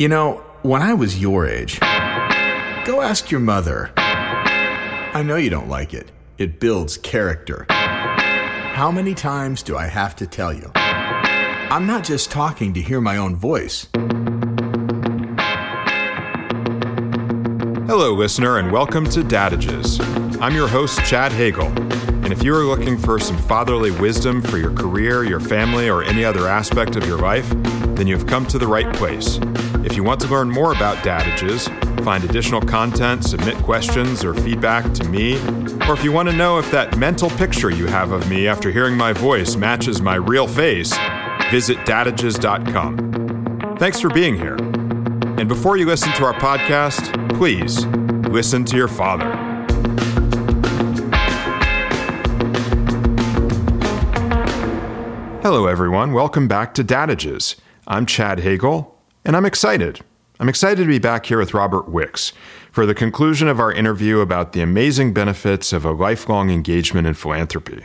You know, when I was your age, go ask your mother. I know you don't like it. It builds character. How many times do I have to tell you? I'm not just talking to hear my own voice. Hello, listener, and welcome to Dadages. I'm your host, Chad Hagel. And if you are looking for some fatherly wisdom for your career, your family, or any other aspect of your life, then you've come to the right place. If you want to learn more about Dadages, find additional content, submit questions or feedback to me, or if you want to know if that mental picture you have of me after hearing my voice matches my real face, visit dadages.com. Thanks for being here. And before you listen to our podcast, please listen to your father. Hello, everyone. Welcome back to Dadages. I'm Chad Hagel, and I'm excited. I'm excited to be back here with Robert Wicks for the conclusion of our interview about the amazing benefits of a lifelong engagement in philanthropy.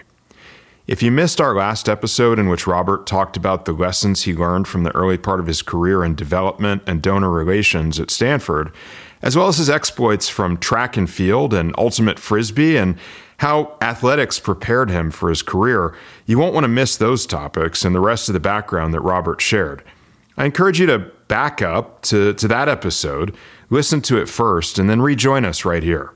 If you missed our last episode in which Robert talked about the lessons he learned from the early part of his career in development and donor relations at Stanford, as well as his exploits from track and field and ultimate frisbee and how athletics prepared him for his career, you won't want to miss those topics and the rest of the background that Robert shared. I encourage you to back up to, to that episode, listen to it first, and then rejoin us right here.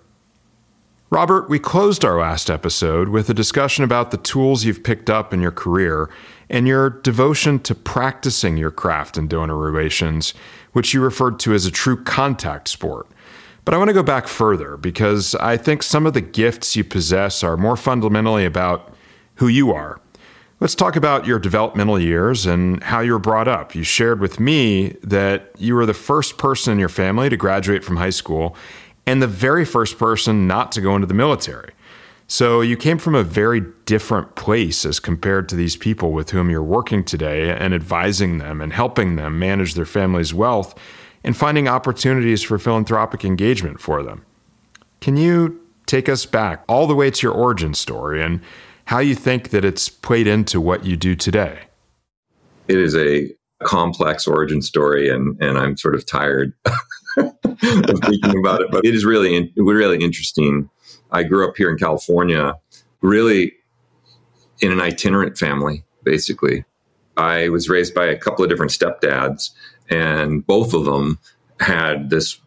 Robert, we closed our last episode with a discussion about the tools you've picked up in your career and your devotion to practicing your craft in donor relations, which you referred to as a true contact sport. But I want to go back further because I think some of the gifts you possess are more fundamentally about who you are. Let's talk about your developmental years and how you were brought up. You shared with me that you were the first person in your family to graduate from high school and the very first person not to go into the military. So you came from a very different place as compared to these people with whom you're working today and advising them and helping them manage their family's wealth and finding opportunities for philanthropic engagement for them. Can you take us back all the way to your origin story and how you think that it's played into what you do today? It is a complex origin story, and, and I'm sort of tired of thinking about it, but it is really, really interesting. I grew up here in California, really in an itinerant family, basically. I was raised by a couple of different stepdads, and both of them had this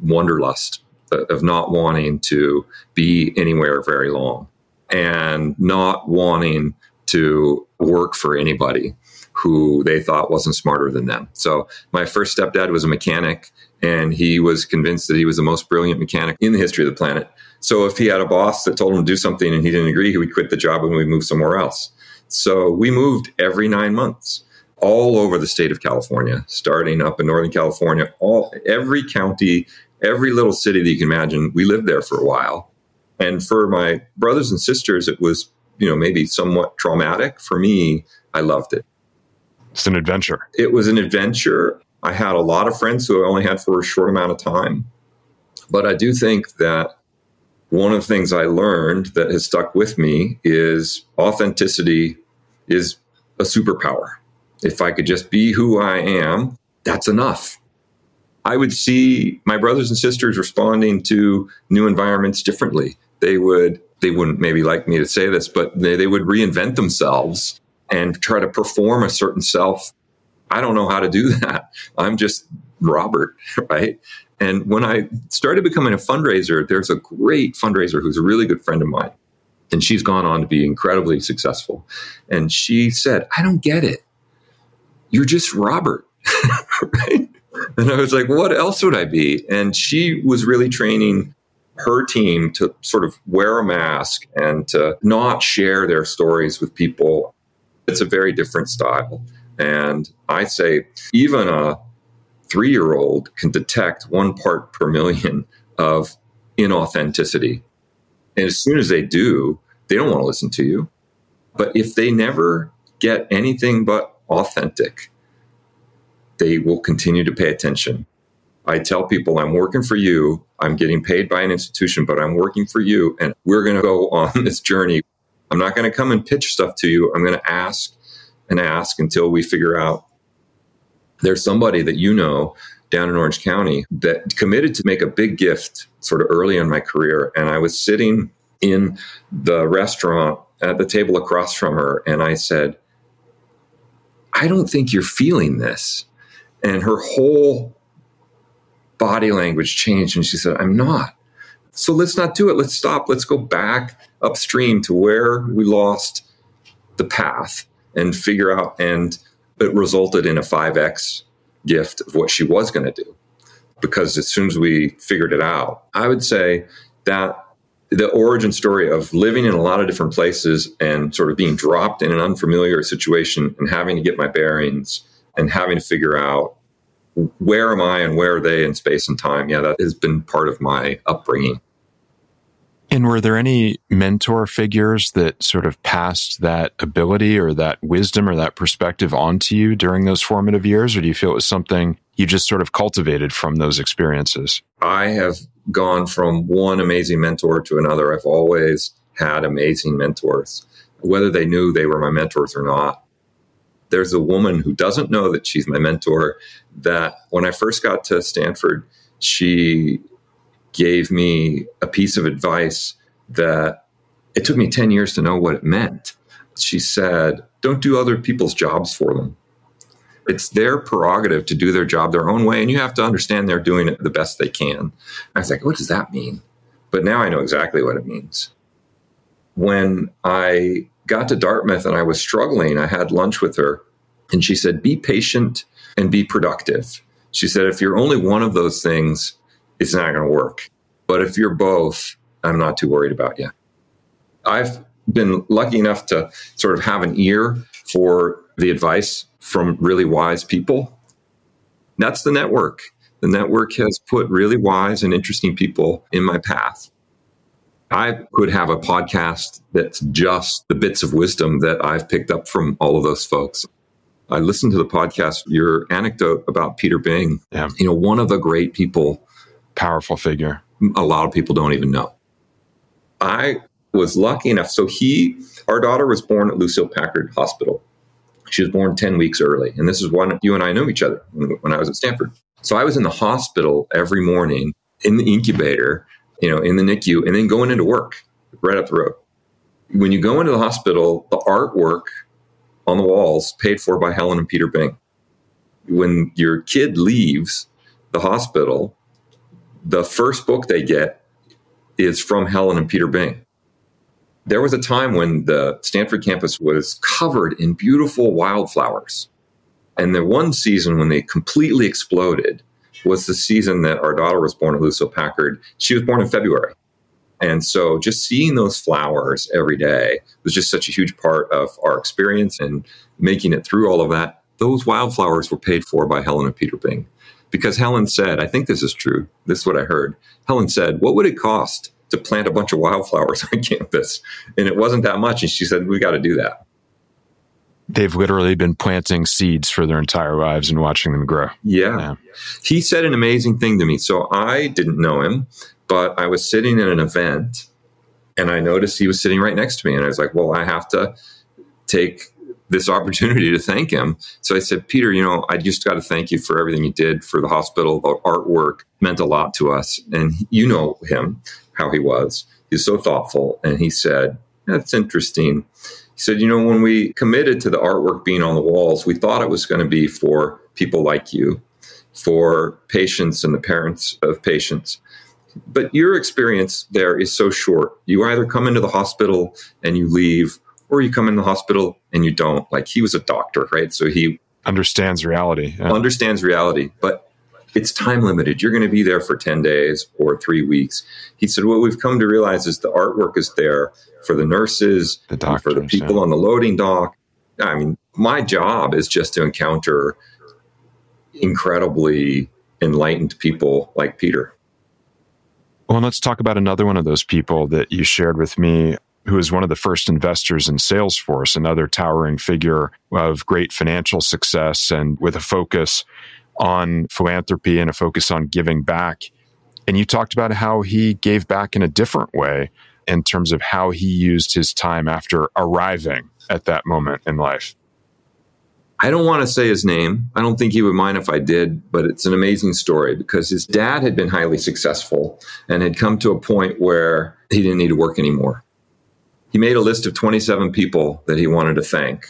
wanderlust of not wanting to be anywhere very long and not wanting to work for anybody who they thought wasn't smarter than them. So my first stepdad was a mechanic and he was convinced that he was the most brilliant mechanic in the history of the planet. So if he had a boss that told him to do something and he didn't agree, he would quit the job and we move somewhere else. So we moved every nine months all over the state of California, starting up in Northern California, all every county, every little city that you can imagine. We lived there for a while. And for my brothers and sisters, it was, you know, maybe somewhat traumatic. For me, I loved it. It's an adventure. It was an adventure. I had a lot of friends who I only had for a short amount of time. But I do think that one of the things I learned that has stuck with me is authenticity is a superpower. If I could just be who I am, that's enough. I would see my brothers and sisters responding to new environments differently. They would they wouldn't maybe like me to say this, but they, they would reinvent themselves and try to perform a certain self. I don't know how to do that. I'm just Robert, right? And when I started becoming a fundraiser, there's a great fundraiser who's a really good friend of mine. And she's gone on to be incredibly successful. And she said, I don't get it. You're just Robert, right? And I was like, what else would I be? And she was really training her team to sort of wear a mask and to not share their stories with people. It's a very different style. And I say, even a three year old can detect one part per million of inauthenticity. And as soon as they do, they don't want to listen to you. But if they never get anything but authentic, they will continue to pay attention. I tell people, I'm working for you. I'm getting paid by an institution, but I'm working for you. And we're going to go on this journey. I'm not going to come and pitch stuff to you. I'm going to ask and ask until we figure out there's somebody that you know down in Orange County that committed to make a big gift sort of early in my career. And I was sitting in the restaurant at the table across from her, and I said, I don't think you're feeling this. And her whole body language changed, and she said, I'm not. So let's not do it. Let's stop. Let's go back upstream to where we lost the path and figure out. And it resulted in a 5X gift of what she was going to do. Because as soon as we figured it out, I would say that the origin story of living in a lot of different places and sort of being dropped in an unfamiliar situation and having to get my bearings and having to figure out where am I and where are they in space and time? Yeah, that has been part of my upbringing. And were there any mentor figures that sort of passed that ability or that wisdom or that perspective onto you during those formative years? Or do you feel it was something you just sort of cultivated from those experiences? I have gone from one amazing mentor to another. I've always had amazing mentors, whether they knew they were my mentors or not. There's a woman who doesn't know that she's my mentor that when I first got to Stanford, she gave me a piece of advice that it took me 10 years to know what it meant. She said, Don't do other people's jobs for them. It's their prerogative to do their job their own way, and you have to understand they're doing it the best they can. I was like, What does that mean? But now I know exactly what it means. When I got to Dartmouth and I was struggling, I had lunch with her, and she said, Be patient and be productive. She said, If you're only one of those things, it's not going to work. But if you're both, I'm not too worried about you. I've been lucky enough to sort of have an ear for the advice from really wise people. That's the network. The network has put really wise and interesting people in my path. I could have a podcast that's just the bits of wisdom that I've picked up from all of those folks. I listened to the podcast, your anecdote about Peter Bing. Yeah. You know, one of the great people powerful figure. A lot of people don't even know. I was lucky enough. So he, our daughter was born at Lucile Packard Hospital. She was born 10 weeks early. And this is when you and I knew each other when I was at Stanford. So I was in the hospital every morning in the incubator, you know, in the NICU, and then going into work right up the road. When you go into the hospital, the artwork on the walls paid for by Helen and Peter Bing. When your kid leaves the hospital, the first book they get is from Helen and Peter Bing. There was a time when the Stanford campus was covered in beautiful wildflowers. And the one season when they completely exploded was the season that our daughter was born at Lucile Packard. She was born in February. And so just seeing those flowers every day was just such a huge part of our experience and making it through all of that. Those wildflowers were paid for by Helen and Peter Bing because Helen said, I think this is true. This is what I heard. Helen said, What would it cost to plant a bunch of wildflowers on campus? And it wasn't that much. And she said, We got to do that. They've literally been planting seeds for their entire lives and watching them grow. Yeah. yeah. He said an amazing thing to me. So I didn't know him, but I was sitting in an event and I noticed he was sitting right next to me. And I was like, Well, I have to take this opportunity to thank him. So I said, Peter, you know, I just got to thank you for everything you did for the hospital. The artwork meant a lot to us. And you know him, how he was. He's so thoughtful. And he said, That's interesting. He said, You know, when we committed to the artwork being on the walls, we thought it was going to be for people like you, for patients and the parents of patients. But your experience there is so short. You either come into the hospital and you leave, or you come in the hospital and you don't. Like he was a doctor, right? So he understands reality. Yeah. Understands reality, but it's time limited. You're going to be there for 10 days or three weeks. He said, What we've come to realize is the artwork is there for the nurses, the doctors, for the people yeah. on the loading dock. I mean, my job is just to encounter incredibly enlightened people like Peter. Well, let's talk about another one of those people that you shared with me who is one of the first investors in Salesforce, another towering figure of great financial success and with a focus on philanthropy and a focus on giving back. And you talked about how he gave back in a different way in terms of how he used his time after arriving at that moment in life. I don't want to say his name. I don't think he would mind if I did, but it's an amazing story because his dad had been highly successful and had come to a point where he didn't need to work anymore. He made a list of 27 people that he wanted to thank,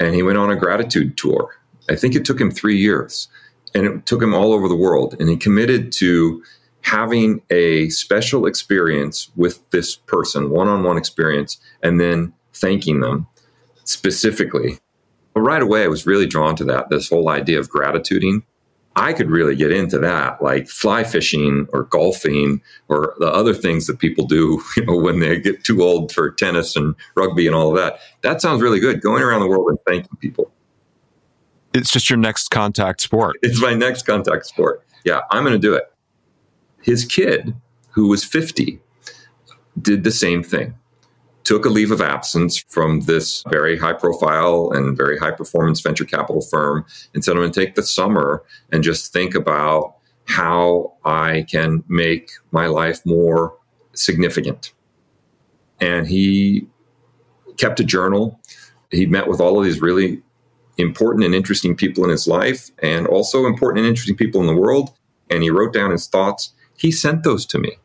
and he went on a gratitude tour. I think it took him three years, and it took him all over the world. And he committed to having a special experience with this person, one on one experience, and then thanking them specifically but right away, I was really drawn to that, this whole idea of gratituding. I could really get into that, like fly fishing or golfing or the other things that people do, you know, when they get too old for tennis and rugby and all of that. That sounds really good. Going around the world and thanking people. It's just your next contact sport. It's my next contact sport. Yeah, I'm going to do it. His kid, who was 50, did the same thing took a leave of absence from this very high profile and very high performance venture capital firm and said, I'm going to take the summer and just think about how I can make my life more significant. And he kept a journal. He met with all of these really important and interesting people in his life and also important and interesting people in the world. And he wrote down his thoughts. He sent those to me.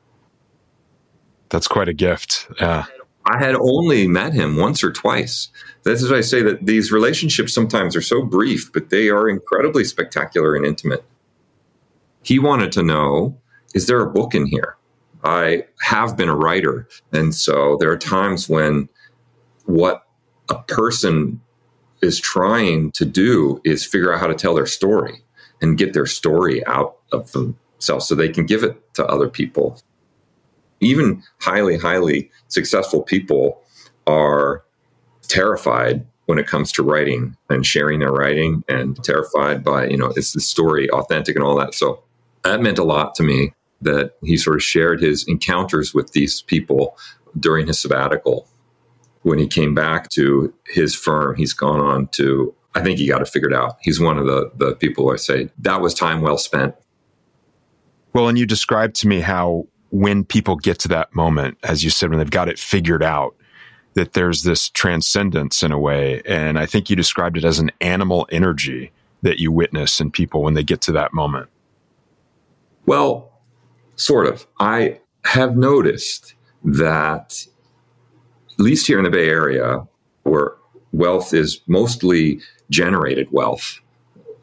That's quite a gift. Yeah. I had only met him once or twice. That's why I say that these relationships sometimes are so brief, but they are incredibly spectacular and intimate. He wanted to know is there a book in here? I have been a writer. And so there are times when what a person is trying to do is figure out how to tell their story and get their story out of so they can give it to other people even highly, highly successful people are terrified when it comes to writing and sharing their writing and terrified by, you know, is the story authentic and all that. So that meant a lot to me that he sort of shared his encounters with these people during his sabbatical. When he came back to his firm, he's gone on to, I think he got it figured out. He's one of the, the people I say that was time well spent. Well, and you described to me how when people get to that moment, as you said, when they've got it figured out, that there's this transcendence in a way. And I think you described it as an animal energy that you witness in people when they get to that moment. Well, sort of. I have noticed that, at least here in the Bay Area, where wealth is mostly generated wealth,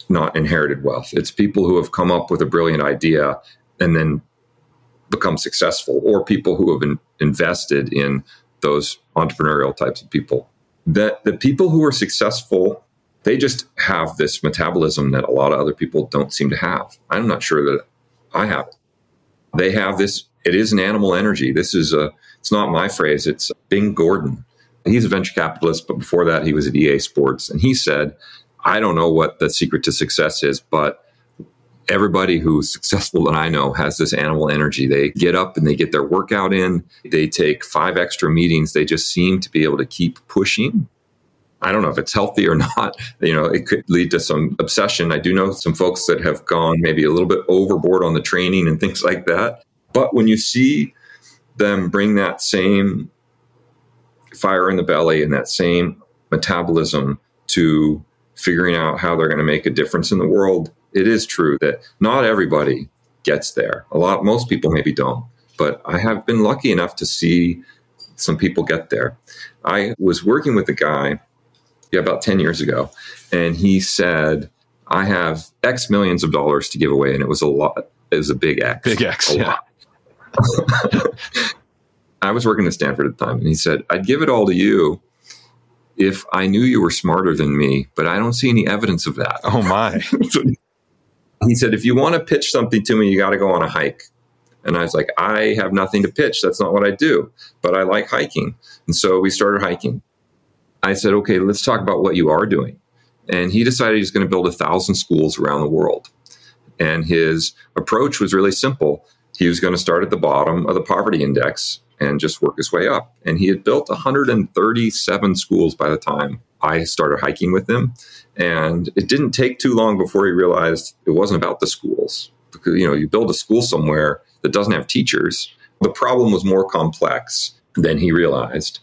not inherited wealth. It's people who have come up with a brilliant idea and then become successful or people who have in, invested in those entrepreneurial types of people. That the people who are successful, they just have this metabolism that a lot of other people don't seem to have. I'm not sure that I have it. They have this, it is an animal energy. This is a, it's not my phrase, it's Bing Gordon. He's a venture capitalist, but before that, he was at EA Sports. And he said, I don't know what the secret to success is, but everybody who's successful that I know has this animal energy. They get up and they get their workout in. They take five extra meetings. They just seem to be able to keep pushing. I don't know if it's healthy or not. You know, it could lead to some obsession. I do know some folks that have gone maybe a little bit overboard on the training and things like that. But when you see them bring that same fire in the belly and that same metabolism to figuring out how they're going to make a difference in the world, it is true that not everybody gets there. A lot, most people maybe don't, but I have been lucky enough to see some people get there. I was working with a guy yeah, about 10 years ago, and he said, I have X millions of dollars to give away. And it was a lot. It was a big X. Big X. yeah. I was working at Stanford at the time, and he said, I'd give it all to you if I knew you were smarter than me, but I don't see any evidence of that. Oh, my. he said, if you want to pitch something to me, you got to go on a hike. And I was like, I have nothing to pitch. That's not what I do, but I like hiking. And so we started hiking. I said, okay, let's talk about what you are doing. And he decided he's going to build a thousand schools around the world. And his approach was really simple. He was going to start at the bottom of the poverty index and just work his way up. And he had built 137 schools by the time I started hiking with him. And it didn't take too long before he realized it wasn't about the schools. Because, you know, you build a school somewhere that doesn't have teachers. The problem was more complex than he realized.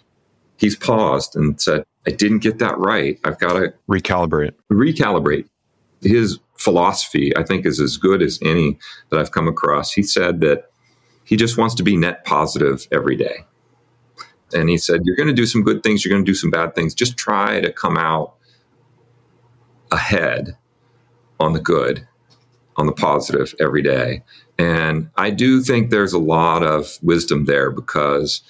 He's paused and said, I didn't get that right. I've got to recalibrate. Recalibrate. His philosophy, I think, is as good as any that I've come across. He said that he just wants to be net positive every day. And he said, You're going to do some good things, you're going to do some bad things. Just try to come out ahead on the good, on the positive every day. And I do think there's a lot of wisdom there because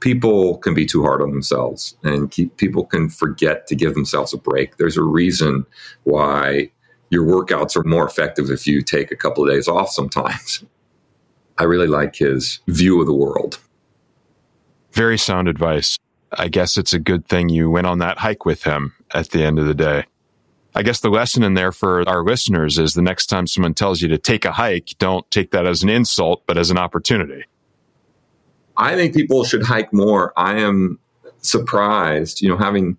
people can be too hard on themselves and keep, people can forget to give themselves a break. There's a reason why your workouts are more effective if you take a couple of days off sometimes. I really like his view of the world. Very sound advice. I guess it's a good thing you went on that hike with him at the end of the day. I guess the lesson in there for our listeners is the next time someone tells you to take a hike, don't take that as an insult, but as an opportunity. I think people should hike more. I am surprised, you know, having,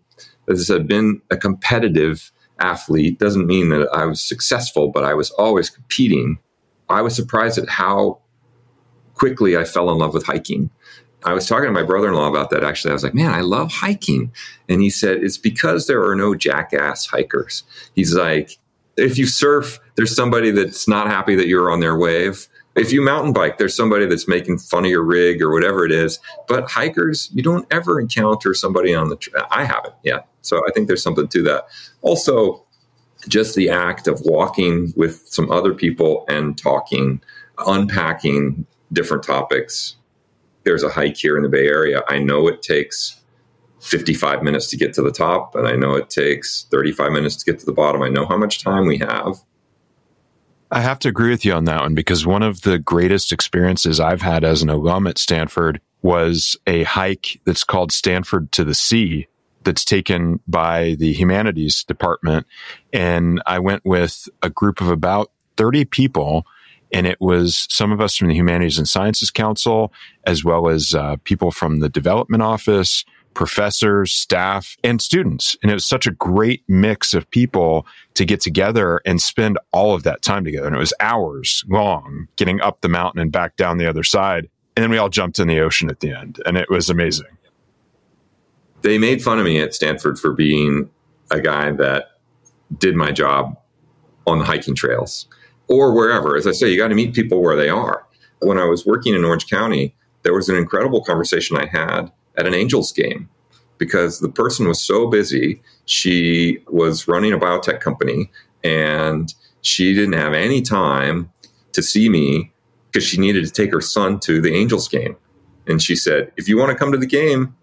as I said, been a competitive athlete doesn't mean that I was successful, but I was always competing. I was surprised at how quickly I fell in love with hiking. I was talking to my brother in law about that actually. I was like, man, I love hiking. And he said, it's because there are no jackass hikers. He's like, if you surf, there's somebody that's not happy that you're on their wave. If you mountain bike, there's somebody that's making fun of your rig or whatever it is. But hikers, you don't ever encounter somebody on the. Tra- I haven't yet. So I think there's something to that. Also, just the act of walking with some other people and talking, unpacking different topics there's a hike here in the Bay Area, I know it takes 55 minutes to get to the top, and I know it takes 35 minutes to get to the bottom. I know how much time we have. I have to agree with you on that one because one of the greatest experiences I've had as an alum at Stanford was a hike that's called Stanford to the Sea that's taken by the humanities department. And I went with a group of about 30 people and it was some of us from the Humanities and Sciences Council, as well as uh, people from the development office, professors, staff, and students. And it was such a great mix of people to get together and spend all of that time together. And it was hours long getting up the mountain and back down the other side. And then we all jumped in the ocean at the end, and it was amazing. They made fun of me at Stanford for being a guy that did my job on the hiking trails or wherever. As I say, you got to meet people where they are. When I was working in Orange County, there was an incredible conversation I had at an Angels game because the person was so busy. She was running a biotech company and she didn't have any time to see me because she needed to take her son to the Angels game. And she said, If you want to come to the game,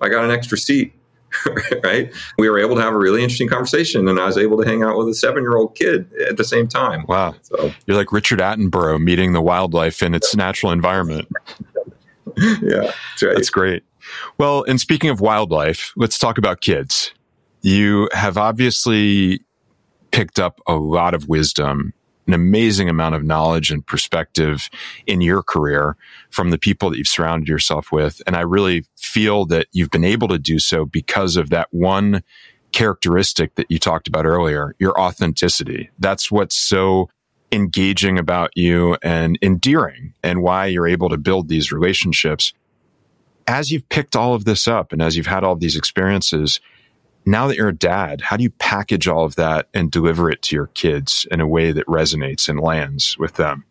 I got an extra seat. right? We were able to have a really interesting conversation, and I was able to hang out with a seven year old kid at the same time. Wow. So you're like Richard Attenborough meeting the wildlife in its natural environment. yeah, that's, right. that's great. Well, and speaking of wildlife, let's talk about kids. You have obviously picked up a lot of wisdom an amazing amount of knowledge and perspective in your career from the people that you've surrounded yourself with. And I really feel that you've been able to do so because of that one characteristic that you talked about earlier, your authenticity. That's what's so engaging about you and endearing and why you're able to build these relationships. As you've picked all of this up and as you've had all of these experiences, now that you're a dad, how do you package all of that and deliver it to your kids in a way that resonates and lands with them?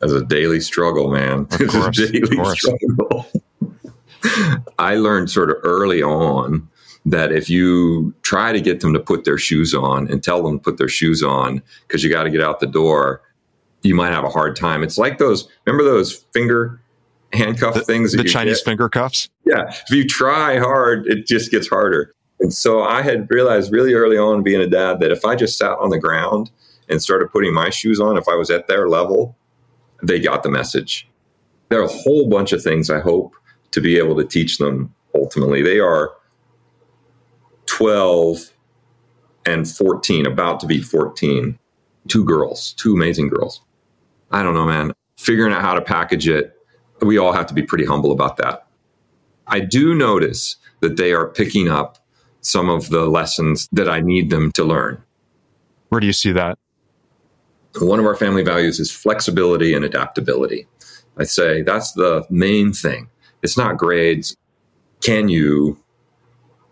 As a daily struggle, man. Of course, a daily of course. struggle. I learned sort of early on that if you try to get them to put their shoes on and tell them to put their shoes on because you got to get out the door, you might have a hard time. It's like those, remember those finger handcuff the, things? The Chinese get? finger cuffs? Yeah. If you try hard, it just gets harder. And so I had realized really early on being a dad that if I just sat on the ground and started putting my shoes on, if I was at their level, they got the message. There are a whole bunch of things I hope to be able to teach them ultimately. They are 12 and 14, about to be 14. Two girls, two amazing girls. I don't know, man. Figuring out how to package it, we all have to be pretty humble about that. I do notice that they are picking up some of the lessons that I need them to learn. Where do you see that? One of our family values is flexibility and adaptability. I say that's the main thing. It's not grades. Can you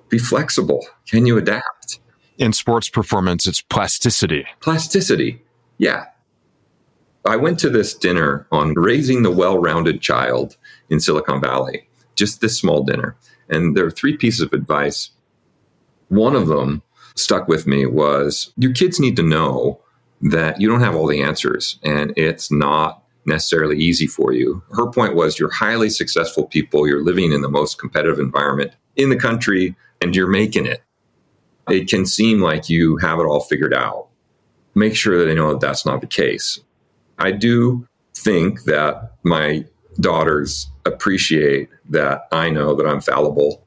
Be flexible. Can you adapt? In sports performance, it's plasticity. Plasticity. Yeah. I went to this dinner on raising the well rounded child in Silicon Valley, just this small dinner. And there are three pieces of advice. One of them stuck with me was your kids need to know that you don't have all the answers and it's not necessarily easy for you. Her point was you're highly successful people, you're living in the most competitive environment in the country, and you're making it. It can seem like you have it all figured out. Make sure that they know that that's not the case. I do think that my daughters appreciate that I know that I'm fallible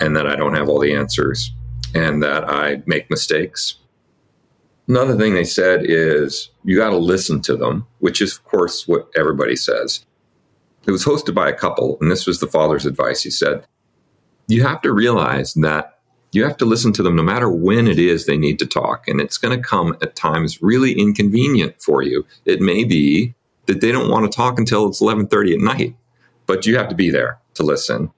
and that I don't have all the answers and that I make mistakes. Another thing they said is you got to listen to them, which is, of course, what everybody says. It was hosted by a couple, and this was the father's advice. He said, You have to realize that you have to listen to them no matter when it is they need to talk. And it's going to come at times really inconvenient for you. It may be that they don't want to talk until it's 11:30 at night, but you have to be there to listen.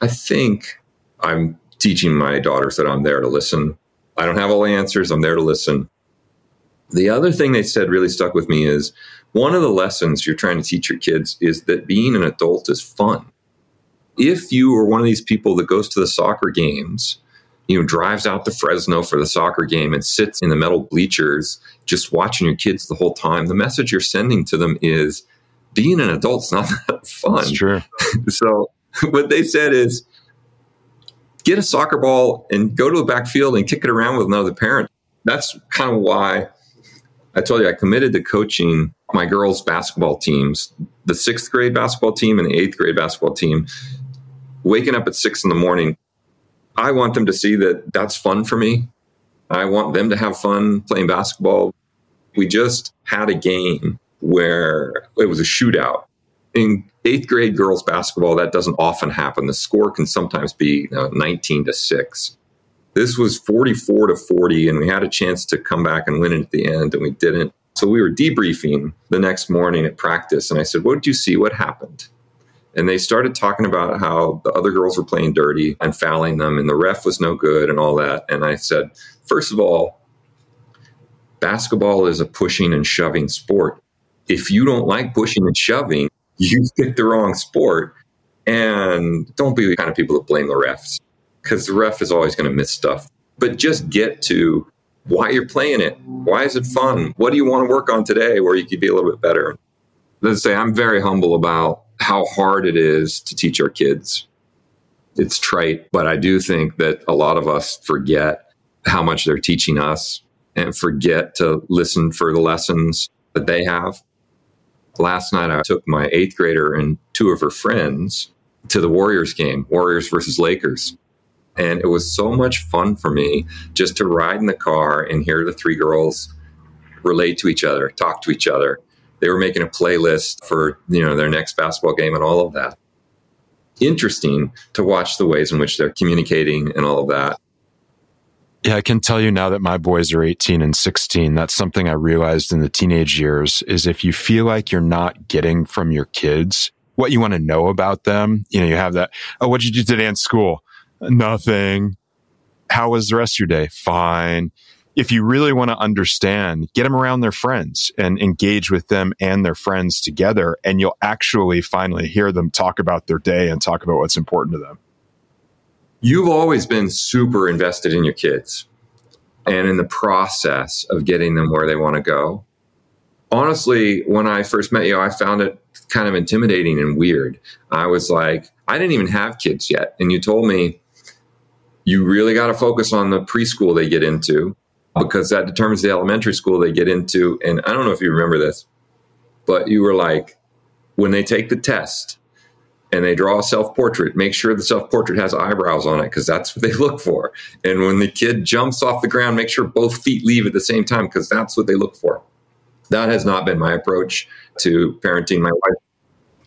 I think I'm teaching my daughters that I'm there to listen. I don't have all the answers. I'm there to listen. The other thing they said really stuck with me is one of the lessons you're trying to teach your kids is that being an adult is fun. If you are one of these people that goes to the soccer games, you know, drives out to Fresno for the soccer game and sits in the metal bleachers just watching your kids the whole time, the message you're sending to them is being an adult's not that fun. That's true. so what they said is get a soccer ball and go to the backfield and kick it around with another parent. That's kind of why I told you I committed to coaching my girls' basketball teams, the sixth grade basketball team and the eighth grade basketball team. Waking up at six in the morning, I want them to see that that's fun for me. I want them to have fun playing basketball. We just had a game where it was a shootout. In eighth grade girls basketball, that doesn't often happen. The score can sometimes be you know, 19 to 6. This was 44 to 40, and we had a chance to come back and win it at the end, and we didn't. So we were debriefing the next morning at practice, and I said, What did you see? What happened? And they started talking about how the other girls were playing dirty and fouling them, and the ref was no good and all that. And I said, First of all, basketball is a pushing and shoving sport. If you don't like pushing and shoving, you picked the wrong sport. And don't be the kind of people that blame the refs because the ref is always going to miss stuff. But just get to why you're playing it. Why is it fun? What do you want to work on today where you could be a little bit better? Let's say I'm very humble about how hard it is to teach our kids. It's trite, but I do think that a lot of us forget how much they're teaching us and forget to listen for the lessons that they have. Last night, I took my eighth grader and two of her friends to the Warriors game, Warriors versus Lakers. And it was so much fun for me just to ride in the car and hear the three girls relate to each other, talk to each other. They were making a playlist for, you know, their next basketball game and all of that. Interesting to watch the ways in which they're communicating and all of that. Yeah, I can tell you now that my boys are 18 and 16. That's something I realized in the teenage years is if you feel like you're not getting from your kids what you want to know about them, you know, you have that, oh, what'd you do today in school? Nothing. How was the rest of your day? Fine. If you really want to understand, get them around their friends and engage with them and their friends together. And you'll actually finally hear them talk about their day and talk about what's important to them you've always been super invested in your kids and in the process of getting them where they want to go. Honestly, when I first met you, I found it kind of intimidating and weird. I was like, I didn't even have kids yet. And you told me you really got to focus on the preschool they get into because that determines the elementary school they get into. And I don't know if you remember this, but you were like, when they take the test, and they draw a self portrait, make sure the self portrait has eyebrows on it because that's what they look for. And when the kid jumps off the ground, make sure both feet leave at the same time because that's what they look for. That has not been my approach to parenting my wife.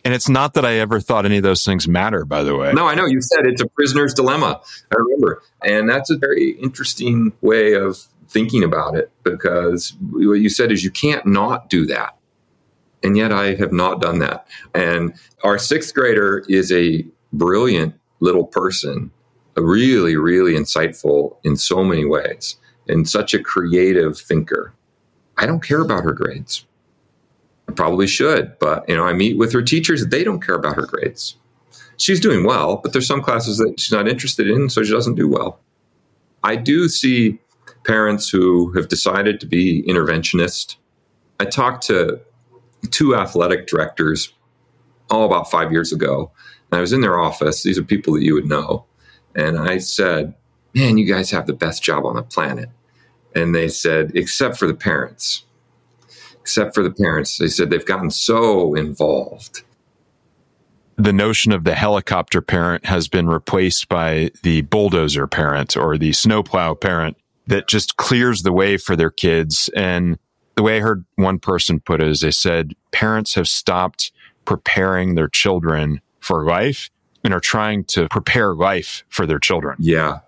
And it's not that I ever thought any of those things matter, by the way. No, I know you said it's a prisoner's dilemma. I remember. And that's a very interesting way of thinking about it because what you said is you can't not do that. And yet I have not done that. And our sixth grader is a brilliant little person. really, really insightful in so many ways and such a creative thinker. I don't care about her grades. I probably should, but you know, I meet with her teachers, they don't care about her grades. She's doing well, but there's some classes that she's not interested in, so she doesn't do well. I do see parents who have decided to be interventionist. I talk to two athletic directors all about five years ago. And I was in their office. These are people that you would know. And I said, Man, you guys have the best job on the planet. And they said, Except for the parents. Except for the parents. They said they've gotten so involved. The notion of the helicopter parent has been replaced by the bulldozer parent or the snowplow parent that just clears the way for their kids. And the way I heard one person put it is they said parents have stopped preparing their children for life and are trying to prepare life for their children. Yeah.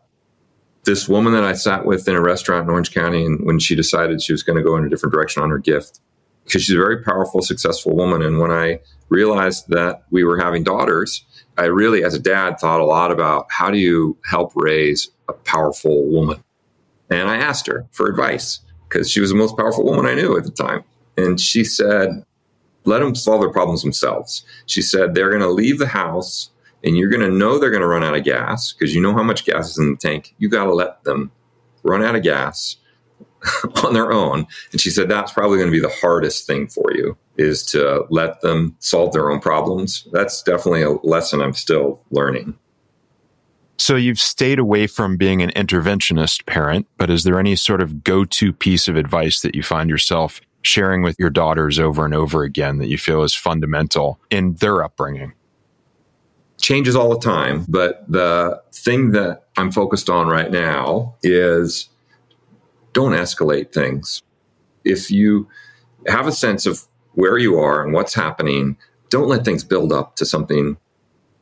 This woman that I sat with in a restaurant in Orange County, and when she decided she was going to go in a different direction on her gift, because she's a very powerful, successful woman. And when I realized that we were having daughters, I really, as a dad, thought a lot about how do you help raise a powerful woman? And I asked her for advice because she was the most powerful woman I knew at the time. And she said, let them solve their problems themselves. She said, they're going to leave the house and you're going to know they're going to run out of gas because you know how much gas is in the tank. You got to let them run out of gas on their own. And she said, that's probably going to be the hardest thing for you is to let them solve their own problems. That's definitely a lesson I'm still learning. So you've stayed away from being an interventionist parent, but is there any sort of go to piece of advice that you find yourself sharing with your daughters over and over again that you feel is fundamental in their upbringing? Changes all the time, but the thing that I'm focused on right now is don't escalate things. If you have a sense of where you are and what's happening, don't let things build up to something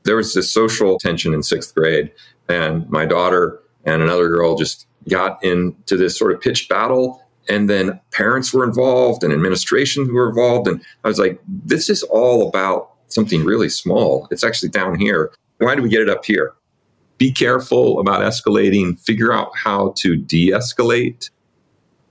there was this social tension in sixth grade, and my daughter and another girl just got into this sort of pitched battle. And then parents were involved and administration were involved. And I was like, this is all about something really small. It's actually down here. Why do we get it up here? Be careful about escalating, figure out how to de escalate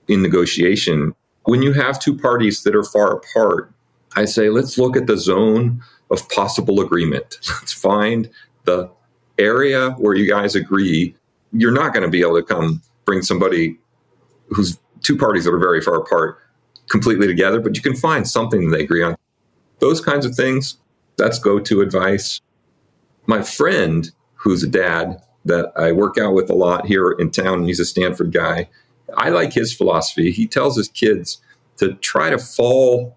in negotiation. When you have two parties that are far apart, I say, let's look at the zone of possible agreement. Let's find the area where you guys agree. You're not going to be able to come bring somebody who's two parties that are very far apart completely together, but you can find something that they agree on. Those kinds of things, that's go to advice. My friend, who's a dad that I work out with a lot here in town, and he's a Stanford guy. I like his philosophy. He tells his kids to try to fall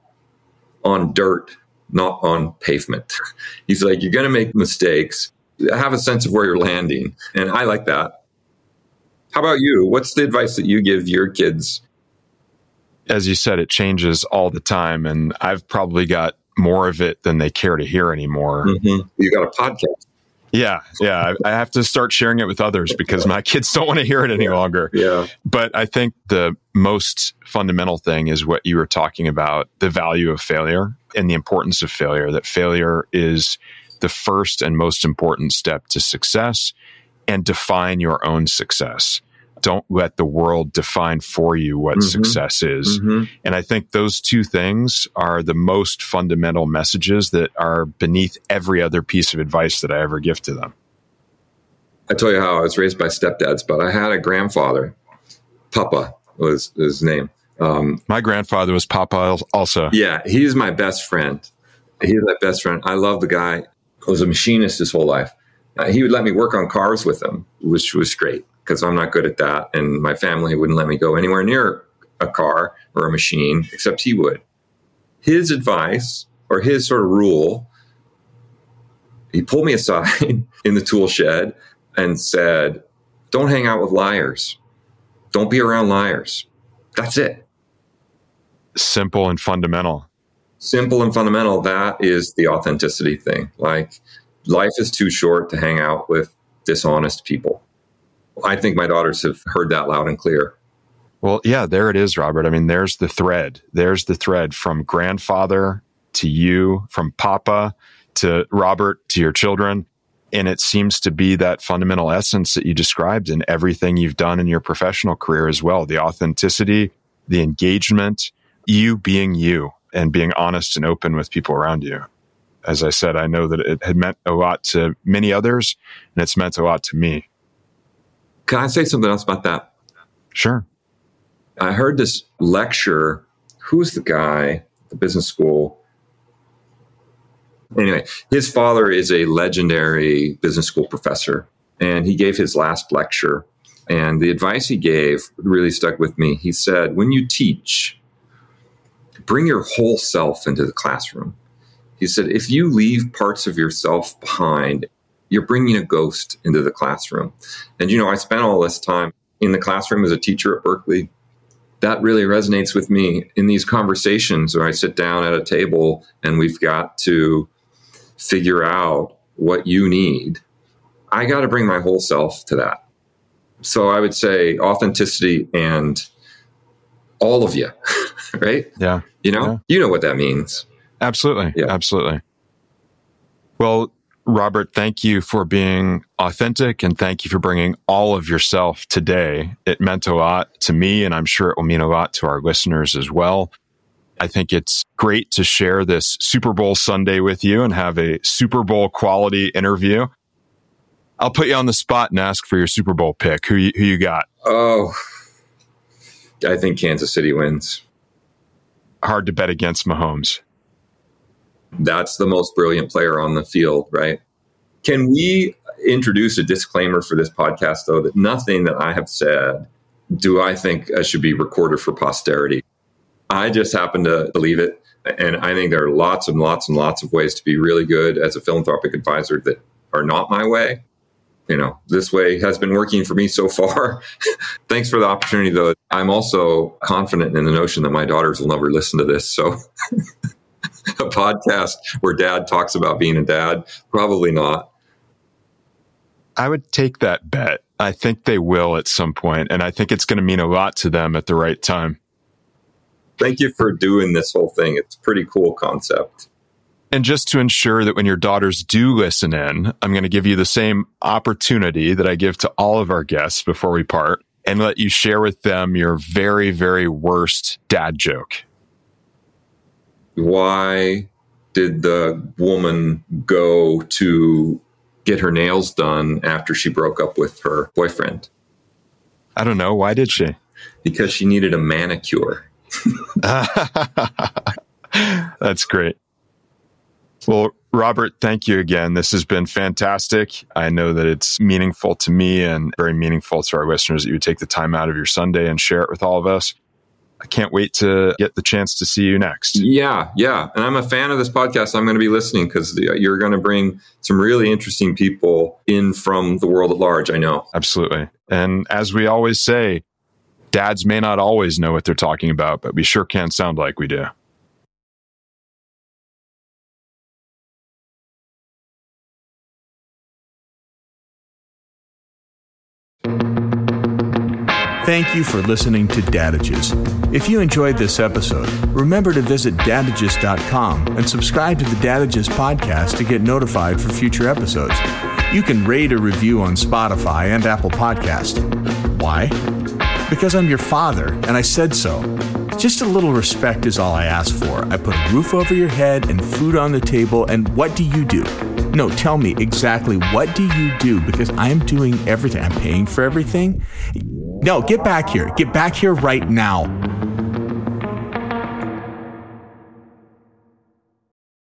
on dirt not on pavement. He's like, you're going to make mistakes. Have a sense of where you're landing. And I like that. How about you? What's the advice that you give your kids? As you said, it changes all the time. And I've probably got more of it than they care to hear anymore. Mm-hmm. You got a podcast. Yeah, yeah. I have to start sharing it with others because my kids don't want to hear it any longer. Yeah. But I think the most fundamental thing is what you were talking about the value of failure and the importance of failure, that failure is the first and most important step to success and define your own success don't let the world define for you what mm-hmm. success is. Mm-hmm. And I think those two things are the most fundamental messages that are beneath every other piece of advice that I ever give to them. I tell you how I was raised by stepdads, but I had a grandfather, Papa was his name. Um, my grandfather was Papa also. Yeah, he's my best friend. He's my best friend. I love the guy. He was a machinist his whole life. Uh, he would let me work on cars with him, which was great because I'm not good at that. And my family wouldn't let me go anywhere near a car or a machine, except he would. His advice or his sort of rule, he pulled me aside in the tool shed and said, Don't hang out with liars. Don't be around liars. That's it. Simple and fundamental. Simple and fundamental. That is the authenticity thing. Like, life is too short to hang out with dishonest people. I think my daughters have heard that loud and clear. Well, yeah, there it is, Robert. I mean, there's the thread. There's the thread from grandfather to you, from Papa to Robert to your children. And it seems to be that fundamental essence that you described in everything you've done in your professional career as well the authenticity, the engagement, you being you and being honest and open with people around you. As I said, I know that it had meant a lot to many others and it's meant a lot to me. Can I say something else about that? Sure. I heard this lecture. Who's the guy, the business school? Anyway, his father is a legendary business school professor, and he gave his last lecture. And the advice he gave really stuck with me. He said, When you teach, bring your whole self into the classroom. He said, If you leave parts of yourself behind, you're bringing a ghost into the classroom. And, you know, I spent all this time in the classroom as a teacher at Berkeley. That really resonates with me in these conversations where I sit down at a table and we've got to figure out what you need. I got to bring my whole self to that. So I would say authenticity and all of you, right? Yeah. You know, Yeah. you know what that means. Absolutely. Yeah. Absolutely. Well, Robert, thank you for being authentic and thank you for bringing all of yourself today. It meant a lot to me, and I'm sure it will mean a lot to our listeners as well. I think it's great to share this Super Bowl Sunday with you and have a Super Bowl quality interview. I'll put you on the spot and ask for your Super Bowl pick. Who you, who you got? Oh, I think Kansas City wins. Hard to bet against Mahomes. That's the most brilliant player on the field, right? Can we introduce a disclaimer for this podcast, though, that nothing that I have said do I think uh, should be recorded for posterity? I just happen to believe it. And I think there are lots and lots and lots of ways to be really good as a philanthropic advisor that are not my way. You know, this way has been working for me so far. Thanks for the opportunity, though. I'm also confident in the notion that my daughters will never listen to this. So, a podcast where dad talks about being a dad, probably not. I would take that bet. I think they will at some point, and I think it's going to mean a lot to them at the right time. Thank you for doing this whole thing. It's a pretty cool concept. And just to ensure that when your daughters do listen in, I'm going to give you the same opportunity that I give to all of our guests before we part and let you share with them your very, very worst dad joke. Why did the woman go to get her nails done after she broke up with her boyfriend? I don't know. Why did she? Because she needed a manicure. That's great. Well, Robert, thank you again. This has been fantastic. I know that it's meaningful to me and very meaningful to our listeners that you would take the time out of your Sunday and share it with all of us. I can't wait to get the chance to see you next. Yeah, yeah. And I'm a fan of this podcast. I'm going to be listening because you're going to bring some really interesting people in from the world at large. I know. Absolutely. And as we always say, dads may not always know what they're talking about, but we sure can sound like we do. Thank you for listening to Dadages. If you enjoyed this episode, remember to visit dadages.com and subscribe to the Dadages podcast to get notified for future episodes. You can rate a review on Spotify and Apple Podcast. Why? Because I'm your father and I said so. Just a little respect is all I ask for. I put a roof over your head and food on the table, and what do you do? No, tell me exactly what do you do because I am doing everything. I'm paying for everything. No, get back here. Get back here right now.